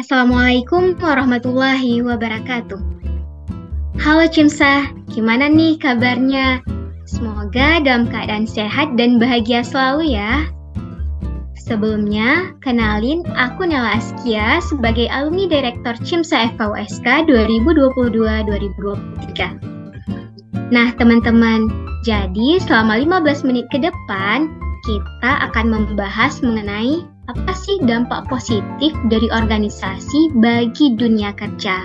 Assalamualaikum warahmatullahi wabarakatuh. Halo Cimsa, gimana nih kabarnya? Semoga dalam keadaan sehat dan bahagia selalu ya. Sebelumnya, kenalin aku Nela Askia sebagai alumni Direktur Cimsa FKUSK 2022-2023. Nah, teman-teman, jadi selama 15 menit ke depan, kita akan membahas mengenai apa sih dampak positif dari organisasi bagi dunia kerja.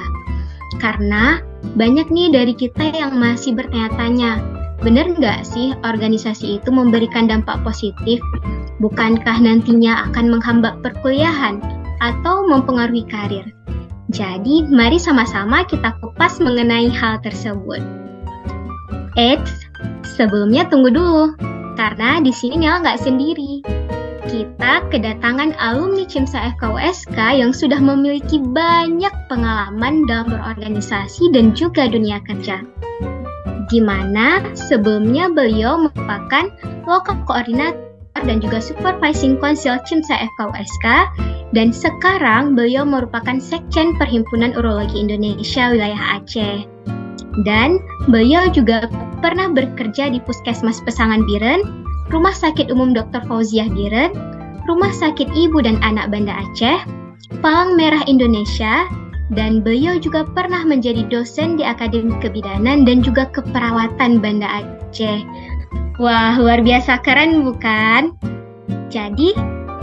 Karena banyak nih dari kita yang masih bertanya-tanya, Benar nggak sih organisasi itu memberikan dampak positif? Bukankah nantinya akan menghambat perkuliahan atau mempengaruhi karir? Jadi, mari sama-sama kita kupas mengenai hal tersebut. Eits, sebelumnya tunggu dulu, karena di sini Nyala nggak sendiri. Kita kedatangan alumni CIMSA FKUSK yang sudah memiliki banyak pengalaman dalam berorganisasi dan juga dunia kerja di mana sebelumnya beliau merupakan lokal koordinator dan juga supervising council CIMSA FKUSK dan sekarang beliau merupakan sekjen Perhimpunan Urologi Indonesia wilayah Aceh. Dan beliau juga pernah bekerja di Puskesmas Pesangan Biren, Rumah Sakit Umum Dr. Fauziah Biren, Rumah Sakit Ibu dan Anak Banda Aceh, Palang Merah Indonesia, dan beliau juga pernah menjadi dosen di Akademi Kebidanan dan juga Keperawatan Banda Aceh. Wah, luar biasa keren bukan? Jadi,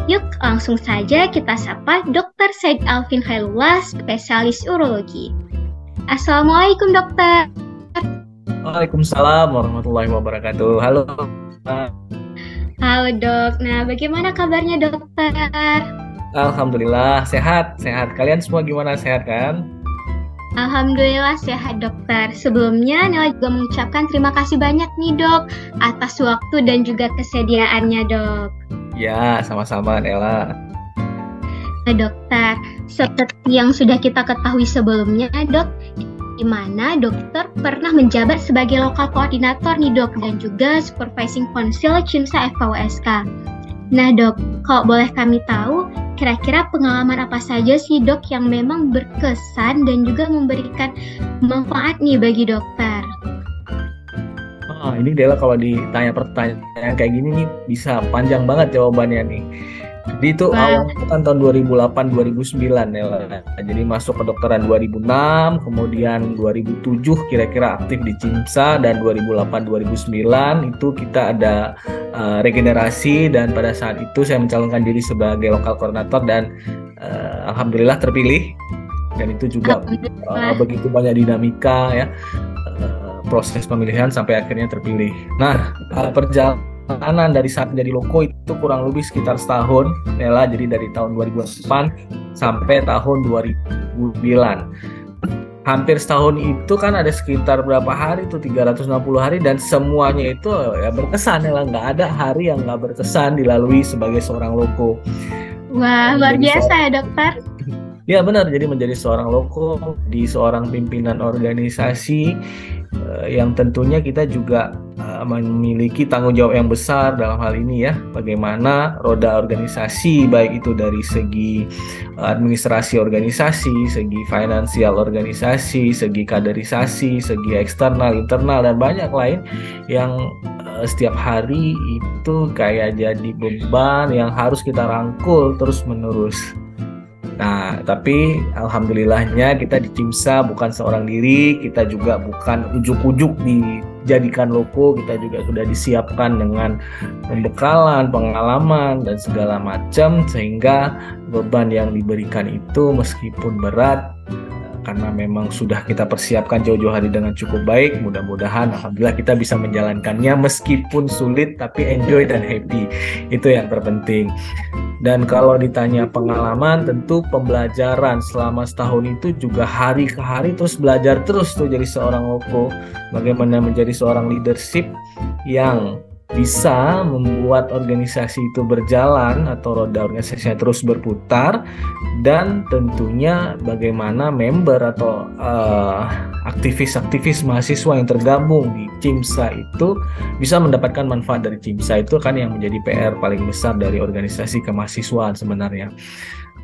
yuk langsung saja kita sapa Dr. Said Alvin Khairullah, spesialis urologi. Assalamualaikum dokter. Waalaikumsalam warahmatullahi wabarakatuh. Halo. Halo dok. Nah, bagaimana kabarnya dokter? Alhamdulillah sehat, sehat. Kalian semua gimana sehat kan? Alhamdulillah sehat dokter. Sebelumnya Nela juga mengucapkan terima kasih banyak nih dok atas waktu dan juga kesediaannya dok. Ya, sama-sama Nela. Nah, dokter, seperti yang sudah kita ketahui sebelumnya dok, di mana dokter pernah menjabat sebagai lokal koordinator nih dok dan juga supervising council CIMSA FKUSK. Nah dok, kalau boleh kami tahu, kira-kira pengalaman apa saja sih dok yang memang berkesan dan juga memberikan manfaat nih bagi dokter? Oh, ini Dela kalau ditanya pertanyaan kayak gini nih bisa panjang banget jawabannya nih. Jadi itu awal kan tahun 2008 2009 ya. Jadi masuk ke dokteran 2006, kemudian 2007 kira-kira aktif di CIMSA dan 2008 2009 itu kita ada uh, regenerasi dan pada saat itu saya mencalonkan diri sebagai lokal koordinator dan uh, alhamdulillah terpilih. Dan itu juga uh, begitu banyak dinamika ya proses pemilihan sampai akhirnya terpilih. Nah, perjalanan perjalanan dari saat menjadi loko itu kurang lebih sekitar setahun Nela jadi dari tahun 2008 sampai tahun 2009 hampir setahun itu kan ada sekitar berapa hari itu 360 hari dan semuanya itu ya berkesan ya nggak ada hari yang nggak berkesan dilalui sebagai seorang loko. Wah luar biasa ya dokter. Ya benar, jadi menjadi seorang loko di seorang pimpinan organisasi uh, yang tentunya kita juga memiliki tanggung jawab yang besar dalam hal ini ya, bagaimana roda organisasi baik itu dari segi administrasi organisasi, segi finansial organisasi, segi kaderisasi, segi eksternal, internal dan banyak lain yang uh, setiap hari itu kayak jadi beban yang harus kita rangkul terus menerus. Nah, tapi alhamdulillahnya kita di Cimsa bukan seorang diri, kita juga bukan ujuk-ujuk dijadikan loko, kita juga sudah disiapkan dengan pembekalan, pengalaman dan segala macam sehingga beban yang diberikan itu meskipun berat karena memang sudah kita persiapkan jauh-jauh hari dengan cukup baik. Mudah-mudahan alhamdulillah kita bisa menjalankannya meskipun sulit tapi enjoy dan happy. Itu yang terpenting. Dan kalau ditanya pengalaman, tentu pembelajaran selama setahun itu juga hari ke hari terus belajar terus tuh jadi seorang loko. Bagaimana menjadi seorang leadership yang bisa membuat organisasi itu berjalan atau roda organisasinya terus berputar dan tentunya bagaimana member atau aktivis aktivis-aktivis mahasiswa yang tergabung di CIMSA itu bisa mendapatkan manfaat dari CIMSA itu kan yang menjadi PR paling besar dari organisasi kemahasiswaan sebenarnya.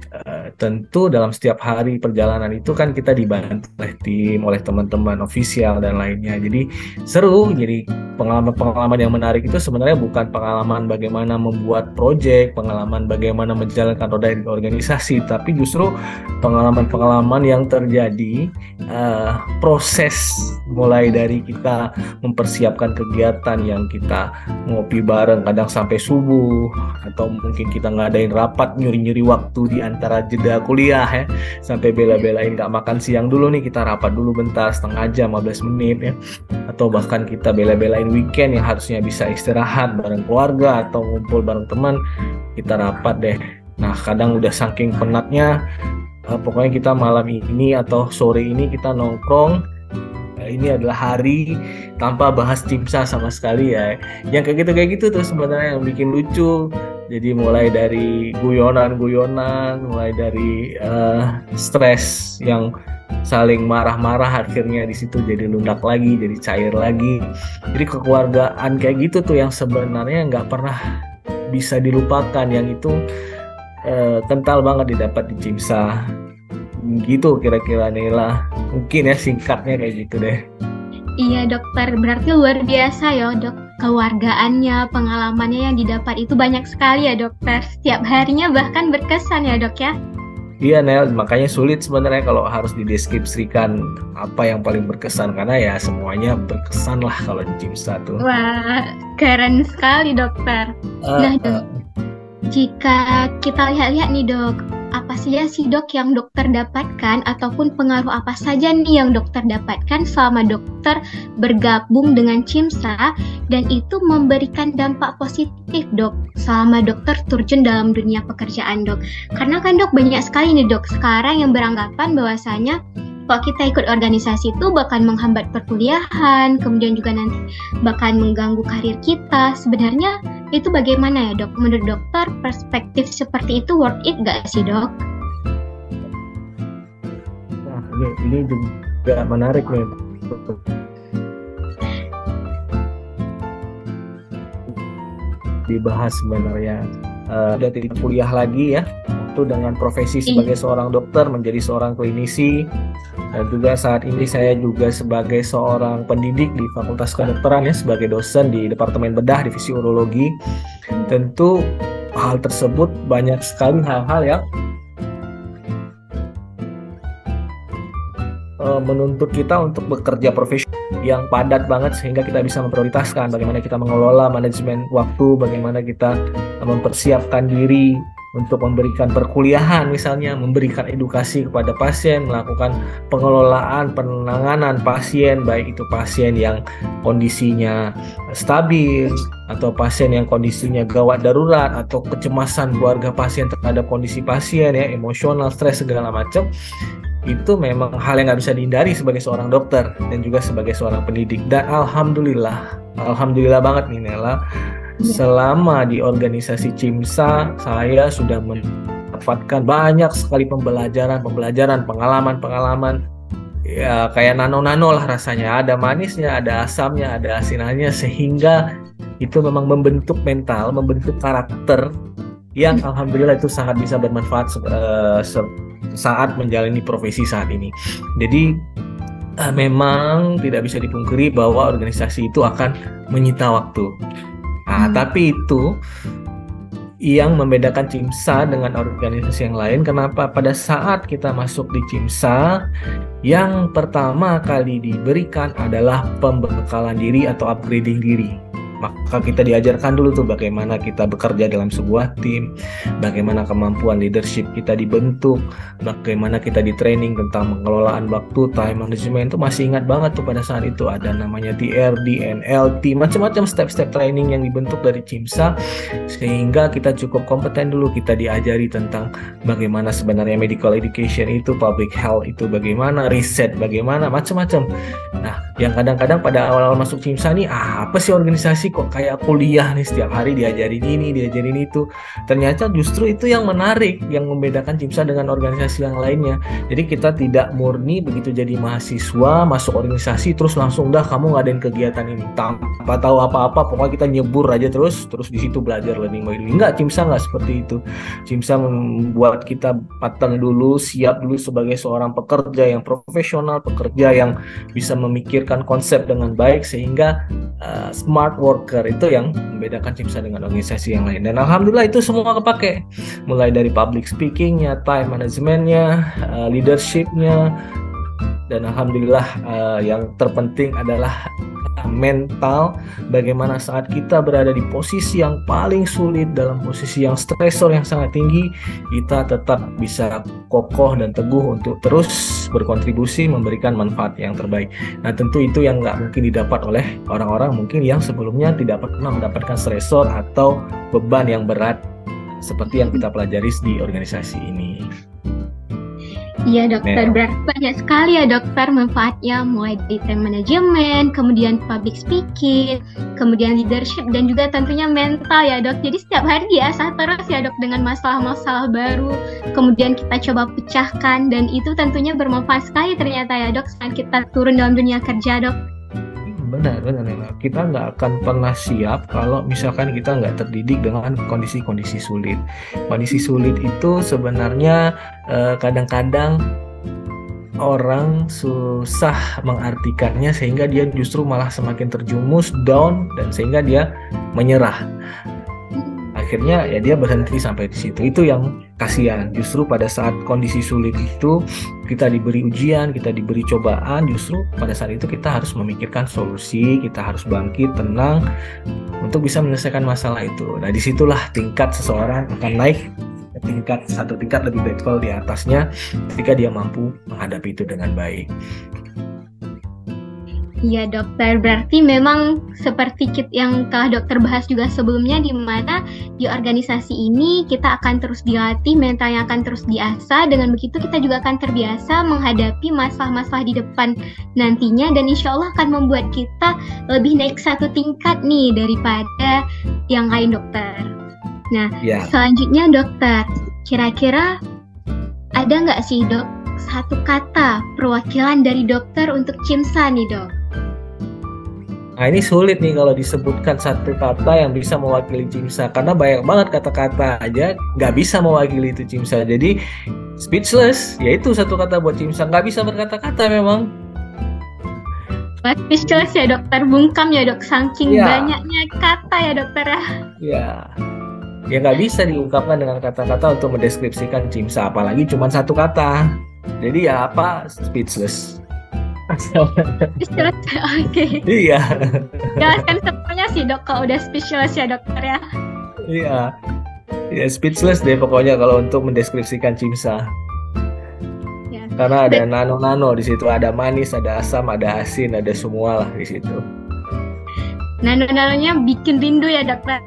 Uh, tentu dalam setiap hari perjalanan itu kan kita dibantu oleh tim, oleh teman-teman ofisial dan lainnya. Jadi seru. Jadi pengalaman-pengalaman yang menarik itu sebenarnya bukan pengalaman bagaimana membuat proyek, pengalaman bagaimana menjalankan roda organisasi, tapi justru pengalaman-pengalaman yang terjadi uh, proses mulai dari kita mempersiapkan kegiatan yang kita ngopi bareng kadang sampai subuh atau mungkin kita ngadain rapat nyuri-nyuri waktu di antara jeda kuliah ya. Sampai bela-belain nggak makan siang dulu nih kita rapat dulu bentar setengah jam 15 menit ya. Atau bahkan kita bela-belain weekend yang harusnya bisa istirahat bareng keluarga atau ngumpul bareng teman kita rapat deh. Nah kadang udah saking penatnya uh, pokoknya kita malam ini atau sore ini kita nongkrong ini adalah hari tanpa bahas timsa sama sekali ya yang kayak gitu kayak gitu tuh sebenarnya yang bikin lucu jadi mulai dari guyonan-guyonan, mulai dari uh, stres yang saling marah-marah akhirnya di situ jadi lunak lagi, jadi cair lagi. Jadi kekeluargaan kayak gitu tuh yang sebenarnya nggak pernah bisa dilupakan, yang itu uh, kental banget didapat di Cimsa. Gitu kira-kira Nila. Mungkin ya singkatnya kayak gitu deh. Iya dokter, berarti luar biasa ya dok keluargaannya, pengalamannya yang didapat itu banyak sekali ya dokter. Setiap harinya bahkan berkesan ya dok ya. Iya Nel, makanya sulit sebenarnya kalau harus dideskripsikan apa yang paling berkesan karena ya semuanya berkesan lah kalau di gym satu. Wah, keren sekali dokter. Uh, nah dok, uh, jika kita lihat-lihat nih dok, apa saja sih dok yang dokter dapatkan ataupun pengaruh apa saja nih yang dokter dapatkan selama dokter bergabung dengan CIMSA dan itu memberikan dampak positif dok selama dokter terjun dalam dunia pekerjaan dok. Karena kan dok banyak sekali nih dok sekarang yang beranggapan bahwasanya kalau kita ikut organisasi itu bakal menghambat perkuliahan, kemudian juga nanti bakal mengganggu karir kita. Sebenarnya itu bagaimana ya dok? Menurut dokter perspektif seperti itu worth it gak sih dok? Nah, ini, ini juga menarik nih. Dibahas sebenarnya. Uh, udah tidak kuliah lagi ya itu dengan profesi sebagai seorang dokter menjadi seorang klinisi dan juga saat ini saya juga sebagai seorang pendidik di Fakultas Kedokteran ya sebagai dosen di Departemen Bedah Divisi Urologi. Tentu hal tersebut banyak sekali hal-hal yang eh, menuntut kita untuk bekerja profesional yang padat banget sehingga kita bisa memprioritaskan bagaimana kita mengelola manajemen waktu, bagaimana kita mempersiapkan diri untuk memberikan perkuliahan misalnya, memberikan edukasi kepada pasien, melakukan pengelolaan penanganan pasien baik itu pasien yang kondisinya stabil atau pasien yang kondisinya gawat darurat atau kecemasan keluarga pasien terhadap kondisi pasien ya emosional, stres segala macam itu memang hal yang nggak bisa dihindari sebagai seorang dokter dan juga sebagai seorang pendidik dan alhamdulillah alhamdulillah banget nih Nela. Selama di organisasi CIMSA saya sudah mendapatkan banyak sekali pembelajaran, pembelajaran, pengalaman-pengalaman ya kayak nano-nano lah rasanya. Ada manisnya, ada asamnya, ada asinannya sehingga itu memang membentuk mental, membentuk karakter yang hmm. alhamdulillah itu sangat bisa bermanfaat uh, saat menjalani profesi saat ini. Jadi uh, memang tidak bisa dipungkiri bahwa organisasi itu akan menyita waktu. Nah, hmm. tapi itu yang membedakan CIMSA dengan organisasi yang lain. Kenapa? Pada saat kita masuk di CIMSA, yang pertama kali diberikan adalah pembekalan diri atau upgrading diri maka kita diajarkan dulu tuh bagaimana kita bekerja dalam sebuah tim, bagaimana kemampuan leadership kita dibentuk, bagaimana kita di training tentang pengelolaan waktu, time management itu masih ingat banget tuh pada saat itu ada namanya TRD, NLT, macam-macam step-step training yang dibentuk dari CIMSA sehingga kita cukup kompeten dulu kita diajari tentang bagaimana sebenarnya medical education itu, public health itu bagaimana, riset bagaimana, macam-macam. Nah, yang kadang-kadang pada awal-awal masuk CIMSA nih ah, apa sih organisasi kok kayak kuliah nih setiap hari diajarin ini diajarin itu. Ternyata justru itu yang menarik yang membedakan CIMSA dengan organisasi yang lainnya. Jadi kita tidak murni begitu jadi mahasiswa masuk organisasi terus langsung dah kamu ngadain kegiatan ini. Tanpa tahu apa-apa pokoknya kita nyebur aja terus terus di situ belajar learning by doing. Enggak CIMSA nggak seperti itu. CIMSA membuat kita patang dulu siap dulu sebagai seorang pekerja yang profesional pekerja yang bisa memikirkan konsep dengan baik sehingga uh, smart worker itu yang membedakan CIMSA dengan organisasi yang lain. Dan alhamdulillah itu semua kepake. Mulai dari public speakingnya time managementnya uh, leadershipnya. Dan alhamdulillah uh, yang terpenting adalah mental bagaimana saat kita berada di posisi yang paling sulit dalam posisi yang stresor yang sangat tinggi kita tetap bisa kokoh dan teguh untuk terus berkontribusi memberikan manfaat yang terbaik nah tentu itu yang nggak mungkin didapat oleh orang-orang mungkin yang sebelumnya tidak pernah mendapatkan stresor atau beban yang berat seperti yang kita pelajari di organisasi ini. Iya dokter, berarti banyak sekali ya dokter manfaatnya. Mulai dari time management, kemudian public speaking, kemudian leadership dan juga tentunya mental ya dok. Jadi setiap hari biasa terus ya dok dengan masalah-masalah baru, kemudian kita coba pecahkan dan itu tentunya bermanfaat sekali ternyata ya dok saat kita turun dalam dunia kerja dok benar benar benar kita nggak akan pernah siap kalau misalkan kita nggak terdidik dengan kondisi-kondisi sulit. Kondisi sulit itu sebenarnya eh, kadang-kadang orang susah mengartikannya sehingga dia justru malah semakin terjumus down dan sehingga dia menyerah akhirnya ya dia berhenti sampai di situ. Itu yang kasihan. Justru pada saat kondisi sulit itu kita diberi ujian kita diberi cobaan justru pada saat itu kita harus memikirkan solusi kita harus bangkit tenang untuk bisa menyelesaikan masalah itu. Nah di situlah tingkat seseorang akan naik tingkat satu tingkat lebih level di atasnya ketika dia mampu menghadapi itu dengan baik Iya dokter, berarti memang seperti kit yang telah dokter bahas juga sebelumnya di mana di organisasi ini kita akan terus dilatih, mentalnya akan terus diasah, dengan begitu kita juga akan terbiasa menghadapi masalah-masalah di depan nantinya dan insya Allah akan membuat kita lebih naik satu tingkat nih daripada yang lain dokter. Nah, ya. selanjutnya dokter, kira-kira ada nggak sih dok satu kata perwakilan dari dokter untuk Cimsa nih dok? Nah ini sulit nih kalau disebutkan satu kata yang bisa mewakili Cimsa karena banyak banget kata-kata aja nggak bisa mewakili itu Cimsa. Jadi speechless, yaitu satu kata buat Cimsa nggak bisa berkata-kata memang. Speechless ya dokter bungkam ya dok saking ya. banyaknya kata ya dokter ya. Ya, ya nggak bisa diungkapkan dengan kata-kata untuk mendeskripsikan Cimsa apalagi cuma satu kata. Jadi ya apa speechless. Speechless, oke. Iya. Jelaskan semuanya sih dok kalau udah speechless ya dokter ya. Iya. Ya speechless deh pokoknya kalau untuk mendeskripsikan Cimsa. Ya. Karena ada nano-nano di situ, ada manis, ada asam, ada asin, ada semua lah di situ. Nano-nanonya bikin rindu ya dokter.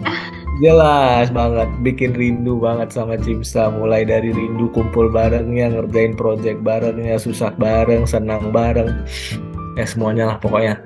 Jelas banget, bikin rindu banget sama Cimsa. Mulai dari rindu kumpul barengnya, ngerjain project barengnya, susah bareng, senang bareng. Ya semuanya lah pokoknya.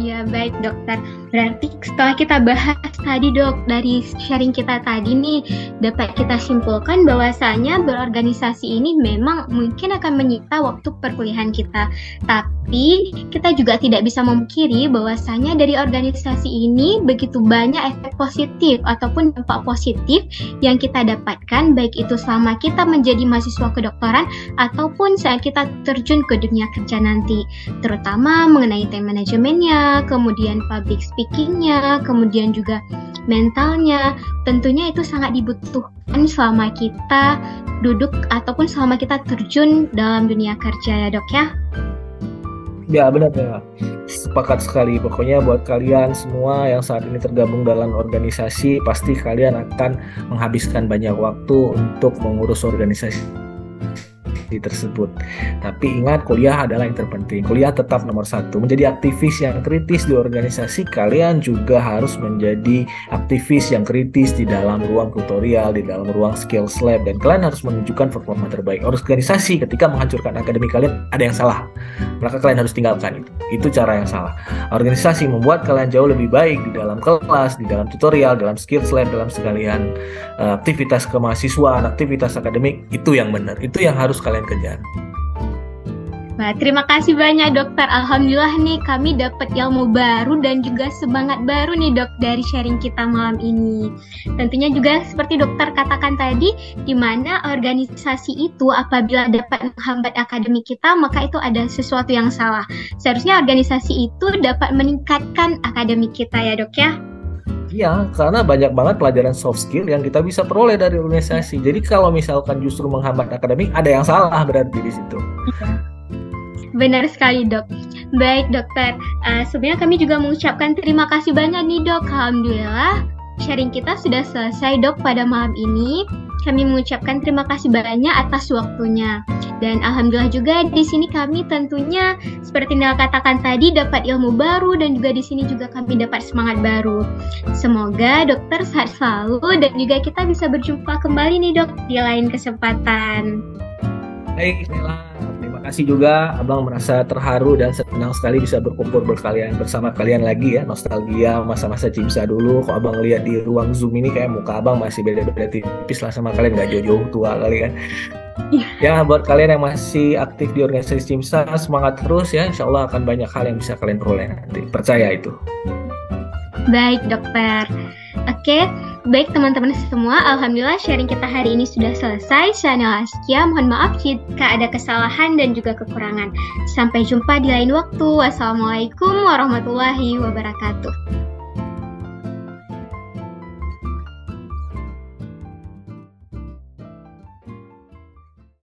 Ya baik dokter. Berarti setelah kita bahas tadi dok dari sharing kita tadi nih dapat kita simpulkan bahwasanya berorganisasi ini memang mungkin akan menyita waktu perkuliahan kita. Tapi kita juga tidak bisa memungkiri bahwasanya dari organisasi ini begitu banyak efek positif ataupun dampak positif yang kita dapatkan baik itu selama kita menjadi mahasiswa kedokteran ataupun saat kita terjun ke dunia kerja nanti. Terutama mengenai time manajemennya, kemudian public speaking speakingnya, kemudian juga mentalnya, tentunya itu sangat dibutuhkan selama kita duduk ataupun selama kita terjun dalam dunia kerja ya dok ya. Ya benar ya, sepakat sekali. Pokoknya buat kalian semua yang saat ini tergabung dalam organisasi, pasti kalian akan menghabiskan banyak waktu untuk mengurus organisasi tersebut. Tapi ingat kuliah adalah yang terpenting. Kuliah tetap nomor satu. Menjadi aktivis yang kritis di organisasi, kalian juga harus menjadi aktivis yang kritis di dalam ruang tutorial, di dalam ruang skills lab, dan kalian harus menunjukkan performa terbaik. Organisasi ketika menghancurkan akademi kalian ada yang salah, maka kalian harus tinggalkan itu. Itu cara yang salah. Organisasi membuat kalian jauh lebih baik di dalam kelas, di dalam tutorial, dalam skills lab, dalam sekalian uh, aktivitas kemahasiswaan, aktivitas akademik itu yang benar, itu yang harus kalian kejar. Wah, terima kasih banyak dokter. Alhamdulillah nih kami dapat ilmu baru dan juga semangat baru nih dok dari sharing kita malam ini. Tentunya juga seperti dokter katakan tadi, di mana organisasi itu apabila dapat menghambat akademik kita, maka itu ada sesuatu yang salah. Seharusnya organisasi itu dapat meningkatkan akademik kita ya dok ya. Iya, karena banyak banget pelajaran soft skill yang kita bisa peroleh dari organisasi. Jadi kalau misalkan justru menghambat akademik, ada yang salah berarti di situ. Iya. Benar sekali dok. Baik dokter, uh, sebenarnya kami juga mengucapkan terima kasih banyak nih dok. Alhamdulillah sharing kita sudah selesai dok pada malam ini. Kami mengucapkan terima kasih banyak atas waktunya. Dan alhamdulillah juga di sini kami tentunya seperti Nel katakan tadi dapat ilmu baru dan juga di sini juga kami dapat semangat baru. Semoga dokter sehat selalu dan juga kita bisa berjumpa kembali nih dok di lain kesempatan. Baik, Nela kasih juga Abang merasa terharu dan senang sekali bisa berkumpul berkalian bersama kalian lagi ya. Nostalgia masa-masa Cimsa dulu. Kok Abang lihat di ruang Zoom ini kayak muka Abang masih beda-beda tipis lah sama kalian. Nggak jauh-jauh tua kali kan ya buat kalian yang masih aktif di organisasi Cimsa semangat terus ya. Insya Allah akan banyak hal yang bisa kalian peroleh nanti. Percaya itu. Baik dokter. Oke Baik teman-teman semua, Alhamdulillah sharing kita hari ini sudah selesai. Saya Nela Askia, mohon maaf jika ada kesalahan dan juga kekurangan. Sampai jumpa di lain waktu. Wassalamualaikum warahmatullahi wabarakatuh.